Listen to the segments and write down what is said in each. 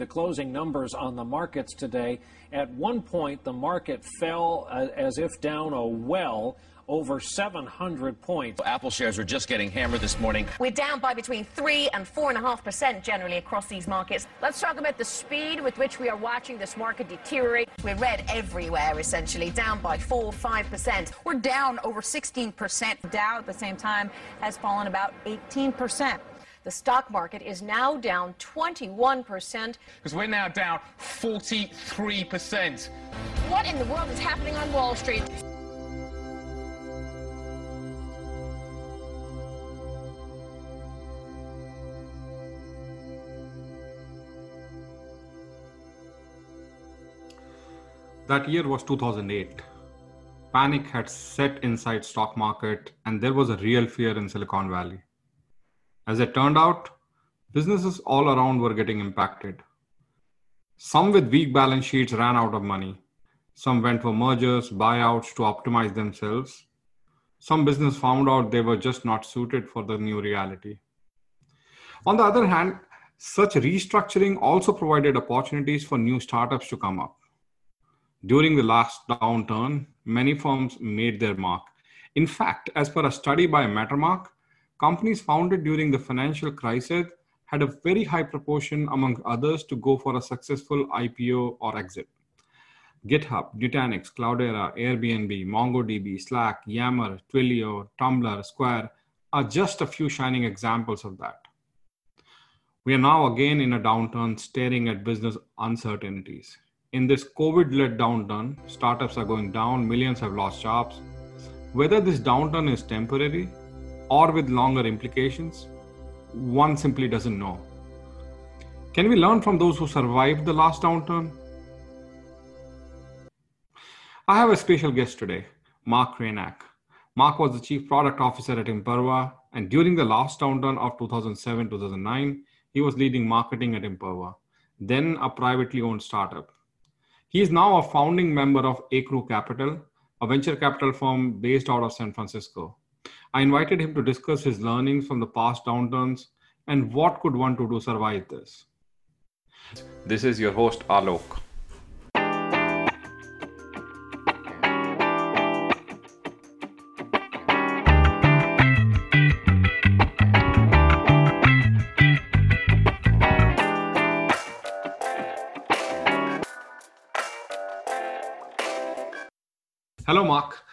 The closing numbers on the markets today. At one point, the market fell uh, as if down a well over 700 points. Apple shares are just getting hammered this morning. We're down by between 3 and 4.5% generally across these markets. Let's talk about the speed with which we are watching this market deteriorate. We're red everywhere, essentially, down by 4 5%. We're down over 16%. Dow at the same time has fallen about 18%. The stock market is now down 21%. Because we're now down 43%. What in the world is happening on Wall Street? That year was 2008. Panic had set inside stock market and there was a real fear in Silicon Valley. As it turned out, businesses all around were getting impacted. Some with weak balance sheets ran out of money. Some went for mergers, buyouts to optimize themselves. Some business found out they were just not suited for the new reality. On the other hand, such restructuring also provided opportunities for new startups to come up. During the last downturn, many firms made their mark. In fact, as per a study by Mattermark, companies founded during the financial crisis had a very high proportion among others to go for a successful IPO or exit. GitHub, Nutanix, Cloudera, Airbnb, MongoDB, Slack, Yammer, Twilio, Tumblr, Square are just a few shining examples of that. We are now again in a downturn staring at business uncertainties in this COVID led downturn, startups are going down, millions have lost jobs. Whether this downturn is temporary or with longer implications, one simply doesn't know. Can we learn from those who survived the last downturn? I have a special guest today, Mark Kraynak. Mark was the chief product officer at Imperva, and during the last downturn of 2007 2009, he was leading marketing at Imperva, then a privately owned startup. He is now a founding member of Acrew Capital, a venture capital firm based out of San Francisco. I invited him to discuss his learnings from the past downturns and what could one do to survive this. This is your host Alok. Hello, Mark.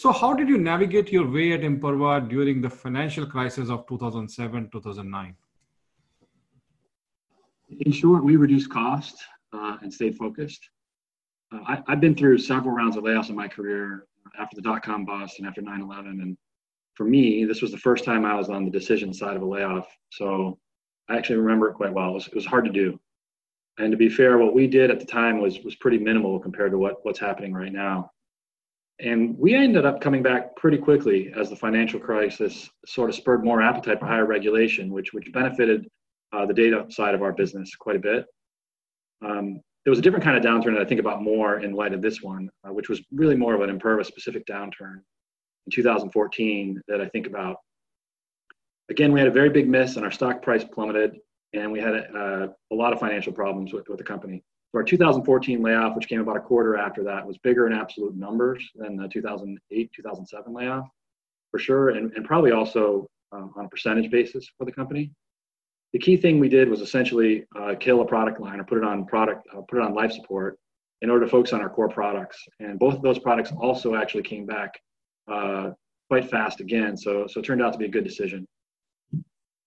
So, how did you navigate your way at Imperva during the financial crisis of 2007 2009? In short, we reduced costs uh, and stayed focused. Uh, I, have been through several rounds of layoffs in my career after the dot com bust and after 9 11. And for me, this was the first time I was on the decision side of a layoff. So, I actually remember it quite well. It was, it was hard to do. And to be fair, what we did at the time was, was pretty minimal compared to what, what's happening right now. And we ended up coming back pretty quickly as the financial crisis sort of spurred more appetite for higher regulation, which, which benefited uh, the data side of our business quite a bit. Um, there was a different kind of downturn that I think about more in light of this one, uh, which was really more of an Imperva specific downturn in 2014 that I think about. Again, we had a very big miss and our stock price plummeted, and we had a, a lot of financial problems with, with the company. So our 2014 layoff, which came about a quarter after that, was bigger in absolute numbers than the 2008, 2007 layoff, for sure, and, and probably also uh, on a percentage basis for the company. The key thing we did was essentially uh, kill a product line or put it on product, uh, put it on life support in order to focus on our core products. And both of those products also actually came back uh, quite fast again. So, so it turned out to be a good decision.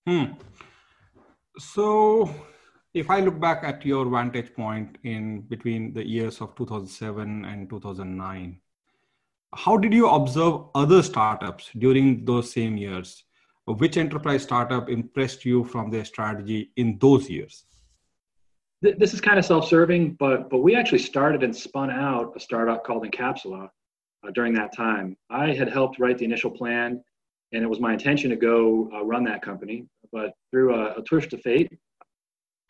Hmm. So if I look back at your vantage point in between the years of 2007 and 2009, how did you observe other startups during those same years? Which enterprise startup impressed you from their strategy in those years? This is kind of self-serving, but but we actually started and spun out a startup called Incapsula uh, during that time. I had helped write the initial plan, and it was my intention to go uh, run that company. But through a, a twist of fate,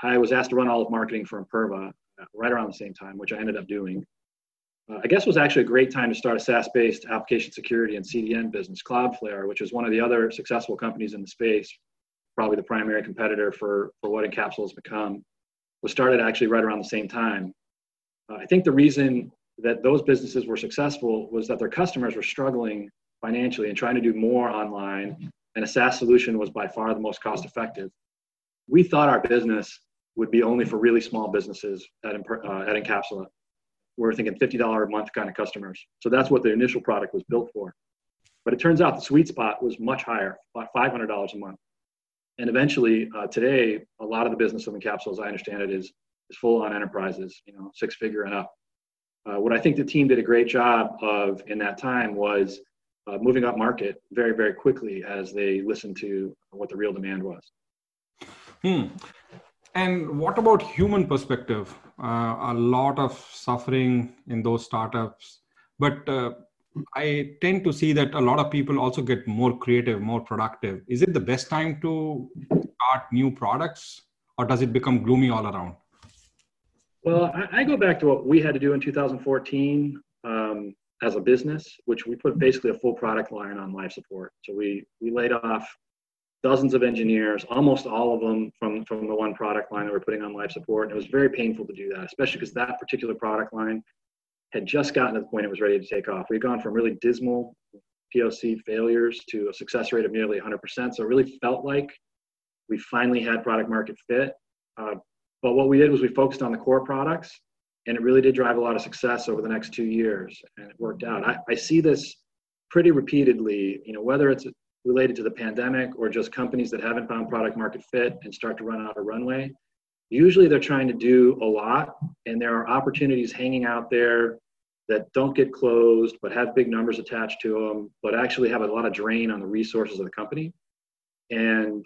I was asked to run all of marketing for Imperva uh, right around the same time, which I ended up doing. Uh, I guess was actually a great time to start a SaaS-based application security and CDN business, Cloudflare, which is one of the other successful companies in the space, probably the primary competitor for, for what Incapsula has become. was started actually right around the same time. Uh, I think the reason that those businesses were successful was that their customers were struggling financially and trying to do more online, and a SaaS solution was by far the most cost effective. We thought our business would be only for really small businesses at, uh, at Incapsula. We're thinking $50 a month kind of customers. So that's what the initial product was built for. But it turns out the sweet spot was much higher, about $500 a month. And eventually, uh, today, a lot of the business of Incapsula, as I understand it, is, is full on enterprises, you know, six figure and up. Uh, what I think the team did a great job of in that time was uh, moving up market very, very quickly as they listened to what the real demand was. Hmm. And what about human perspective? Uh, a lot of suffering in those startups, but uh, I tend to see that a lot of people also get more creative, more productive. Is it the best time to start new products, or does it become gloomy all around? Well, I, I go back to what we had to do in 2014 um, as a business, which we put basically a full product line on life support. So we we laid off dozens of engineers, almost all of them from from the one product line that we're putting on life support. And it was very painful to do that, especially because that particular product line had just gotten to the point it was ready to take off. We'd gone from really dismal POC failures to a success rate of nearly 100%. So it really felt like we finally had product market fit. Uh, but what we did was we focused on the core products, and it really did drive a lot of success over the next two years, and it worked out. I, I see this pretty repeatedly, you know, whether it's related to the pandemic or just companies that haven't found product market fit and start to run out of runway. Usually they're trying to do a lot, and there are opportunities hanging out there that don't get closed but have big numbers attached to them, but actually have a lot of drain on the resources of the company. And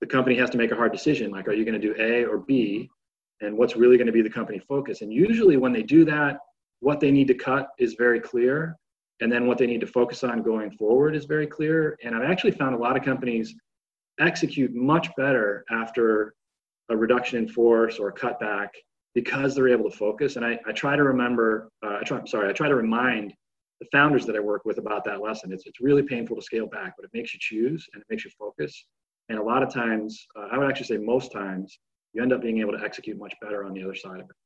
the company has to make a hard decision like, are you going to do A or B? and what's really going to be the company focus. And usually, when they do that, what they need to cut is very clear. And then what they need to focus on going forward is very clear. And I've actually found a lot of companies execute much better after a reduction in force or a cutback because they're able to focus. And I, I try to remember, uh, I try, sorry, I try to remind the founders that I work with about that lesson. It's, it's really painful to scale back, but it makes you choose and it makes you focus. And a lot of times, uh, I would actually say most times, you end up being able to execute much better on the other side of it.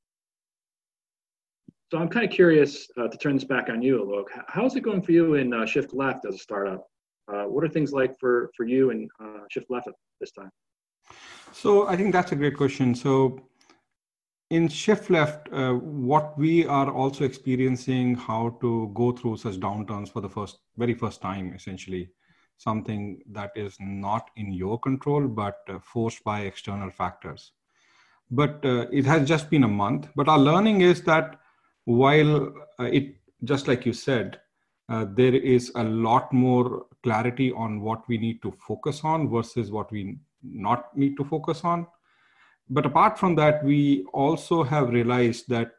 So I'm kind of curious uh, to turn this back on you, Alok. How's it going for you in uh, Shift Left as a startup? Uh, what are things like for, for you in uh, Shift Left at this time? So I think that's a great question. So in Shift Left, uh, what we are also experiencing how to go through such downturns for the first, very first time, essentially something that is not in your control but uh, forced by external factors but it has just been a month but our learning is that while uh, it just like you said uh, there is a lot more clarity on what we need to focus on versus what we not need to focus on. But apart from that we also have realized that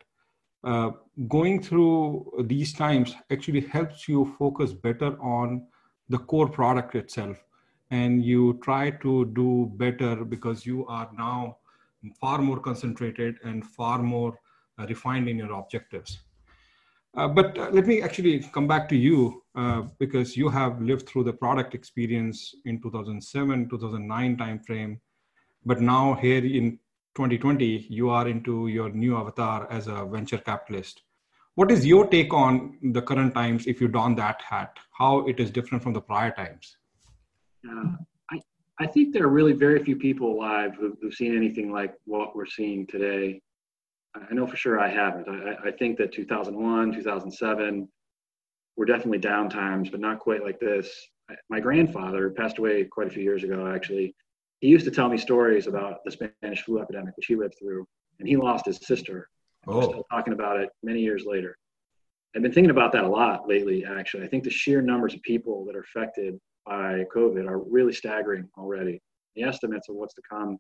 uh, going through these times actually helps you focus better on the core product itself. And you try to do better because you are now far more concentrated and far more refined in your objectives. Uh, but uh, let me actually come back to you uh, because you have lived through the product experience in 2007, 2009 timeframe. But now here in 2020, you are into your new avatar as a venture capitalist. What is your take on the current times if you don that hat? How it is different from the prior times? Uh, I, I think there are really very few people alive who've, who've seen anything like what we're seeing today. I know for sure I haven't. I, I think that 2001, 2007 were definitely down times, but not quite like this. My grandfather passed away quite a few years ago, actually. He used to tell me stories about the Spanish flu epidemic, which he lived through, and he lost his sister. Oh. We're still talking about it many years later. I've been thinking about that a lot lately, actually. I think the sheer numbers of people that are affected by COVID are really staggering already. The estimates of what's to come,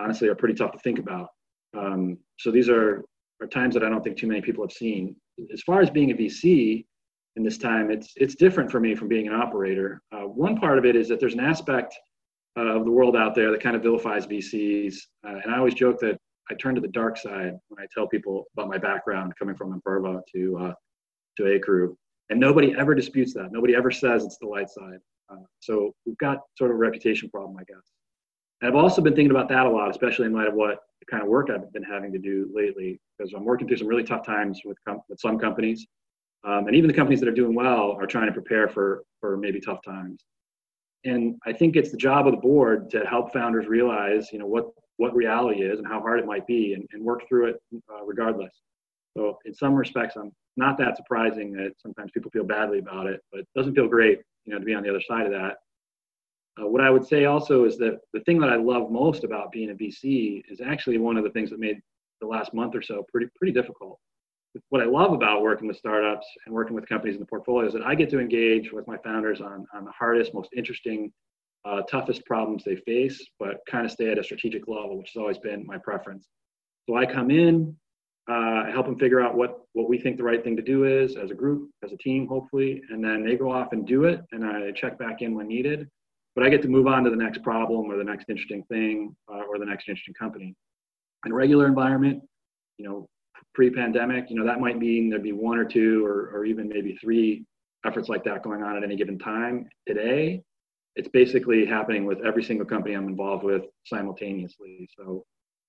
honestly, are pretty tough to think about. Um, so these are, are times that I don't think too many people have seen. As far as being a VC in this time, it's, it's different for me from being an operator. Uh, one part of it is that there's an aspect of the world out there that kind of vilifies VCs. Uh, and I always joke that I turn to the dark side when I tell people about my background coming from Imperva to uh, to Acrew, and nobody ever disputes that. Nobody ever says it's the light side. Uh, so we've got sort of a reputation problem, I guess. I've also been thinking about that a lot, especially in light of what kind of work I've been having to do lately, because I'm working through some really tough times with, com- with some companies. Um, and even the companies that are doing well are trying to prepare for, for maybe tough times. And I think it's the job of the board to help founders realize, you know, what, what reality is and how hard it might be and, and work through it uh, regardless. So in some respects, I'm not that surprising that sometimes people feel badly about it, but it doesn't feel great, you know, to be on the other side of that. Uh, what I would say also is that the thing that I love most about being a VC is actually one of the things that made the last month or so pretty pretty difficult. What I love about working with startups and working with companies in the portfolio is that I get to engage with my founders on, on the hardest, most interesting, uh, toughest problems they face, but kind of stay at a strategic level, which has always been my preference. So I come in, uh, help them figure out what what we think the right thing to do is as a group, as a team, hopefully, and then they go off and do it, and I check back in when needed. But I get to move on to the next problem or the next interesting thing uh, or the next interesting company. In a regular environment, you know, pre-pandemic, you know, that might mean there'd be one or two or, or even maybe three efforts like that going on at any given time. Today, it's basically happening with every single company I'm involved with simultaneously. So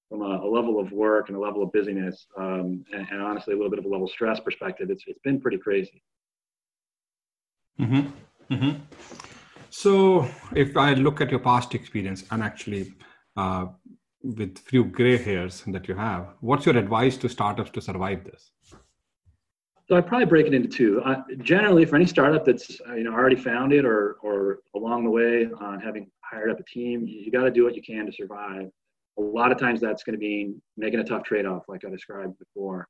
from a, a, level of work and a level of busyness, um, and, and, honestly, a little bit of a level of stress perspective, it's it's been pretty crazy. Mm-hmm. Mm-hmm. So, if I look at your past experience and actually uh, with few gray hairs that you have, what's your advice to startups to survive this? So I probably break it into two. Uh, generally, for any startup that's uh, you know already founded or or along the way on having hired up a team, you, you got to do what you can to survive a lot of times that's going to be making a tough trade-off like i described before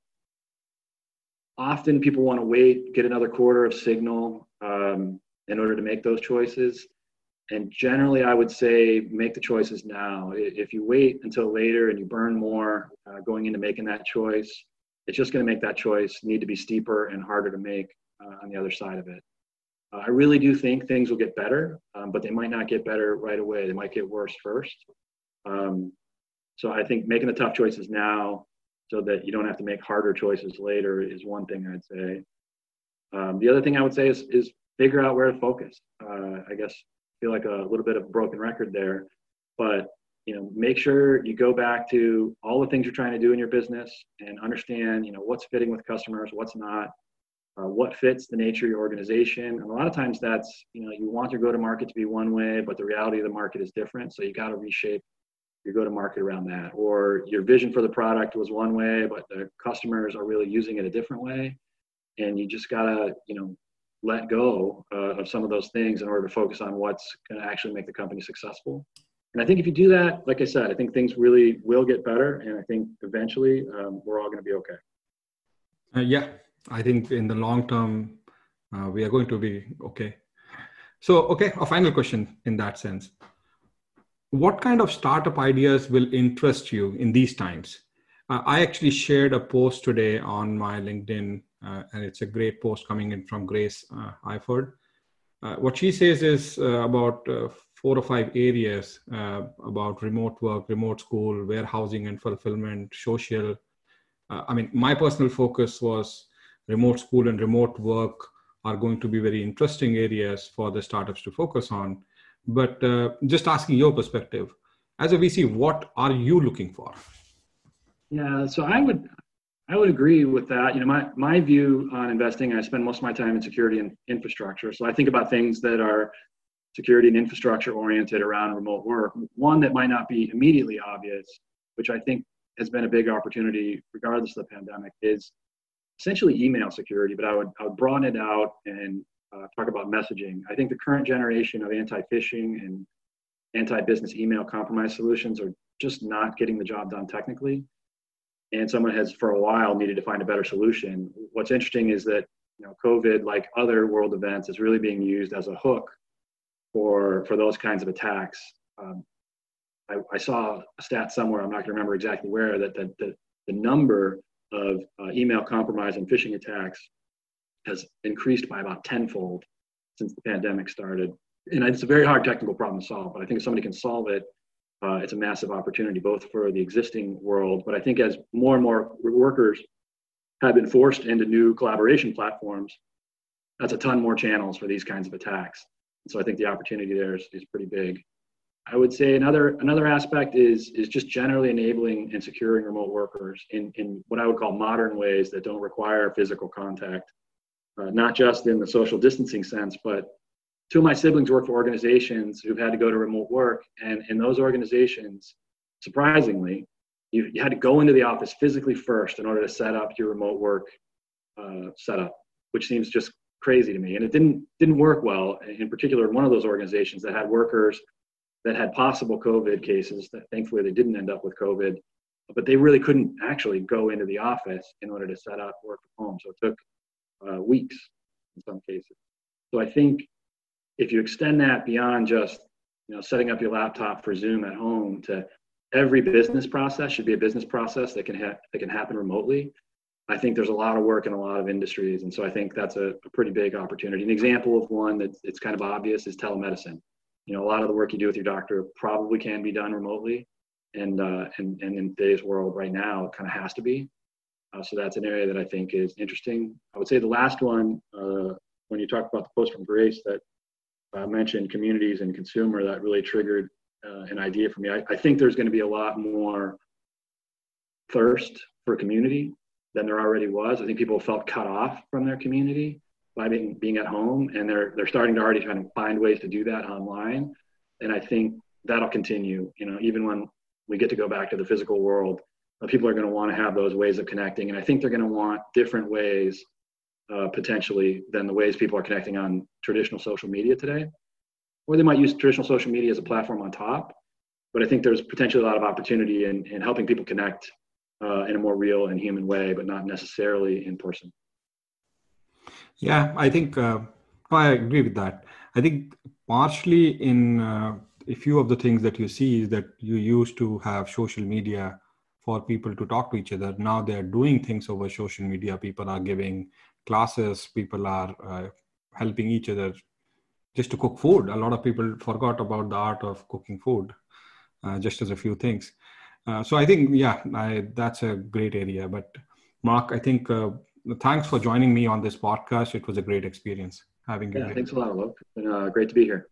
often people want to wait get another quarter of signal um, in order to make those choices. And generally i would say make the choices now. If you wait until later and you burn more uh, going into making that choice it's just going to make that choice need to be steeper and harder to make uh, on the other side of it. Uh, i really do think things will get better um, but they might not get better right away. They might get worse first. Um, so I think making the tough choices now so that you don't have to make harder choices later is one thing I'd say. Um, the other thing I would say is, is figure out where to focus. Uh, I guess feel like a little bit of a broken record there, but you know, make sure you go back to all the things you're trying to do in your business and understand, you know, what's fitting with customers, what's not, uh, what fits the nature of your organization. And a lot of times that's, you know, you want your go-to-market to be one way, but the reality of the market is different. So you got to reshape your go to market around that or your vision for the product was one way but the customers are really using it a different way and you just gotta you know let go uh, of some of those things in order to focus on what's going to actually make the company successful. And i think if you do that like i said i think things really will get better and i think eventually um, we're all going to be okay. Uh, yeah i think in the long term uh, we are going to be okay. So okay a final question in that sense. What kind of startup ideas will interest you in these times? Uh, I actually shared a post today on my LinkedIn, and it's a great post coming in from Grace uh, Isford. Uh, what she says is uh, about uh, four or five areas about remote work, remote school, warehousing and fulfillment, social. I mean, my personal focus was remote school and remote work are going to be very interesting areas for the startups to focus on but uh, just asking your perspective as a VC, what are you looking for? Yeah, so I would I would agree with that. You know, my my view on investing, I spend most of my time in security and infrastructure. So I think about things that are security and infrastructure oriented around remote work. One that might not be immediately obvious, which I think has been a big opportunity regardless of the pandemic, is essentially email security. But I would I would broaden it out and uh, talk about messaging. I think the current generation of anti-phishing and anti-business email compromise solutions are just not getting the job done technically. And someone has for a while needed to find a better solution. What's interesting is that you know COVID, like other world events, is really being used as a hook for for those kinds of attacks. Um, I, I, saw a stat somewhere. I'm not going to remember exactly where that the, the, the number of uh, email compromise and phishing attacks has increased by about tenfold since the pandemic started. And it's a very hard technical problem to solve, but I think if somebody can solve it, uh, it's a massive opportunity both for the existing world, but I think as more and more workers have been forced into new collaboration platforms, that's a ton more channels for these kinds of attacks. so I think the opportunity there is, is pretty big. I would say another another aspect is is just generally enabling and securing remote workers in in what I would call modern ways that don't require physical contact, uh, not just in the social distancing sense, but two of my siblings work for organizations who've had to go to remote work, and in those organizations, surprisingly, you, you had to go into the office physically first in order to set up your remote work uh, setup, which seems just crazy to me. And it didn't didn't work well. In particular, one of those organizations that had workers that had possible COVID cases. That thankfully they didn't end up with COVID, but they really couldn't actually go into the office in order to set up work from home. So it took uh, weeks in some cases. So I think if you extend that beyond just you know setting up your laptop for Zoom at home to every business process should be a business process that can ha- that can happen remotely. I think there's a lot of work in a lot of industries, and so I think that's a, a pretty big opportunity. An example of one that it's kind of obvious is telemedicine. You know, a lot of the work you do with your doctor probably can be done remotely, and uh, and and in today's world right now, it kind of has to be. Uh, so that's an area that I think is interesting. I would say the last one, uh, when you talk about the post from Grace that uh, mentioned communities and consumer, that really triggered uh, an idea for me. I, I think there's going to be a lot more thirst for community than there already was. I think people felt cut off from their community by being, being at home, and they're they're starting to already try to find ways to do that online. And I think that'll continue. You know, even when we get to go back to the physical world, uh, people are going to want to have those ways of connecting, and I think they're going to want different ways uh, potentially than the ways people are connecting on traditional social media today. Or they might use traditional social media as a platform on top. But I think there's potentially a lot of opportunity in, in helping people connect uh, in a more real and human way, but not necessarily in person. Yeah, I think uh, I agree with that. I think partially in uh, a few of the things that you see is that you used to have social media for people to talk to each other. Now they're doing things over social media. People are giving classes, people are uh, helping each other just to cook food. A lot of people forgot about the art of cooking food, uh, just as a few things. Uh, so I think, yeah, I, that's a great area. But Mark, I think uh, thanks for joining me on this podcast. It was a great experience having you. Yeah, here. thanks a lot, Luke. Uh, great to be here.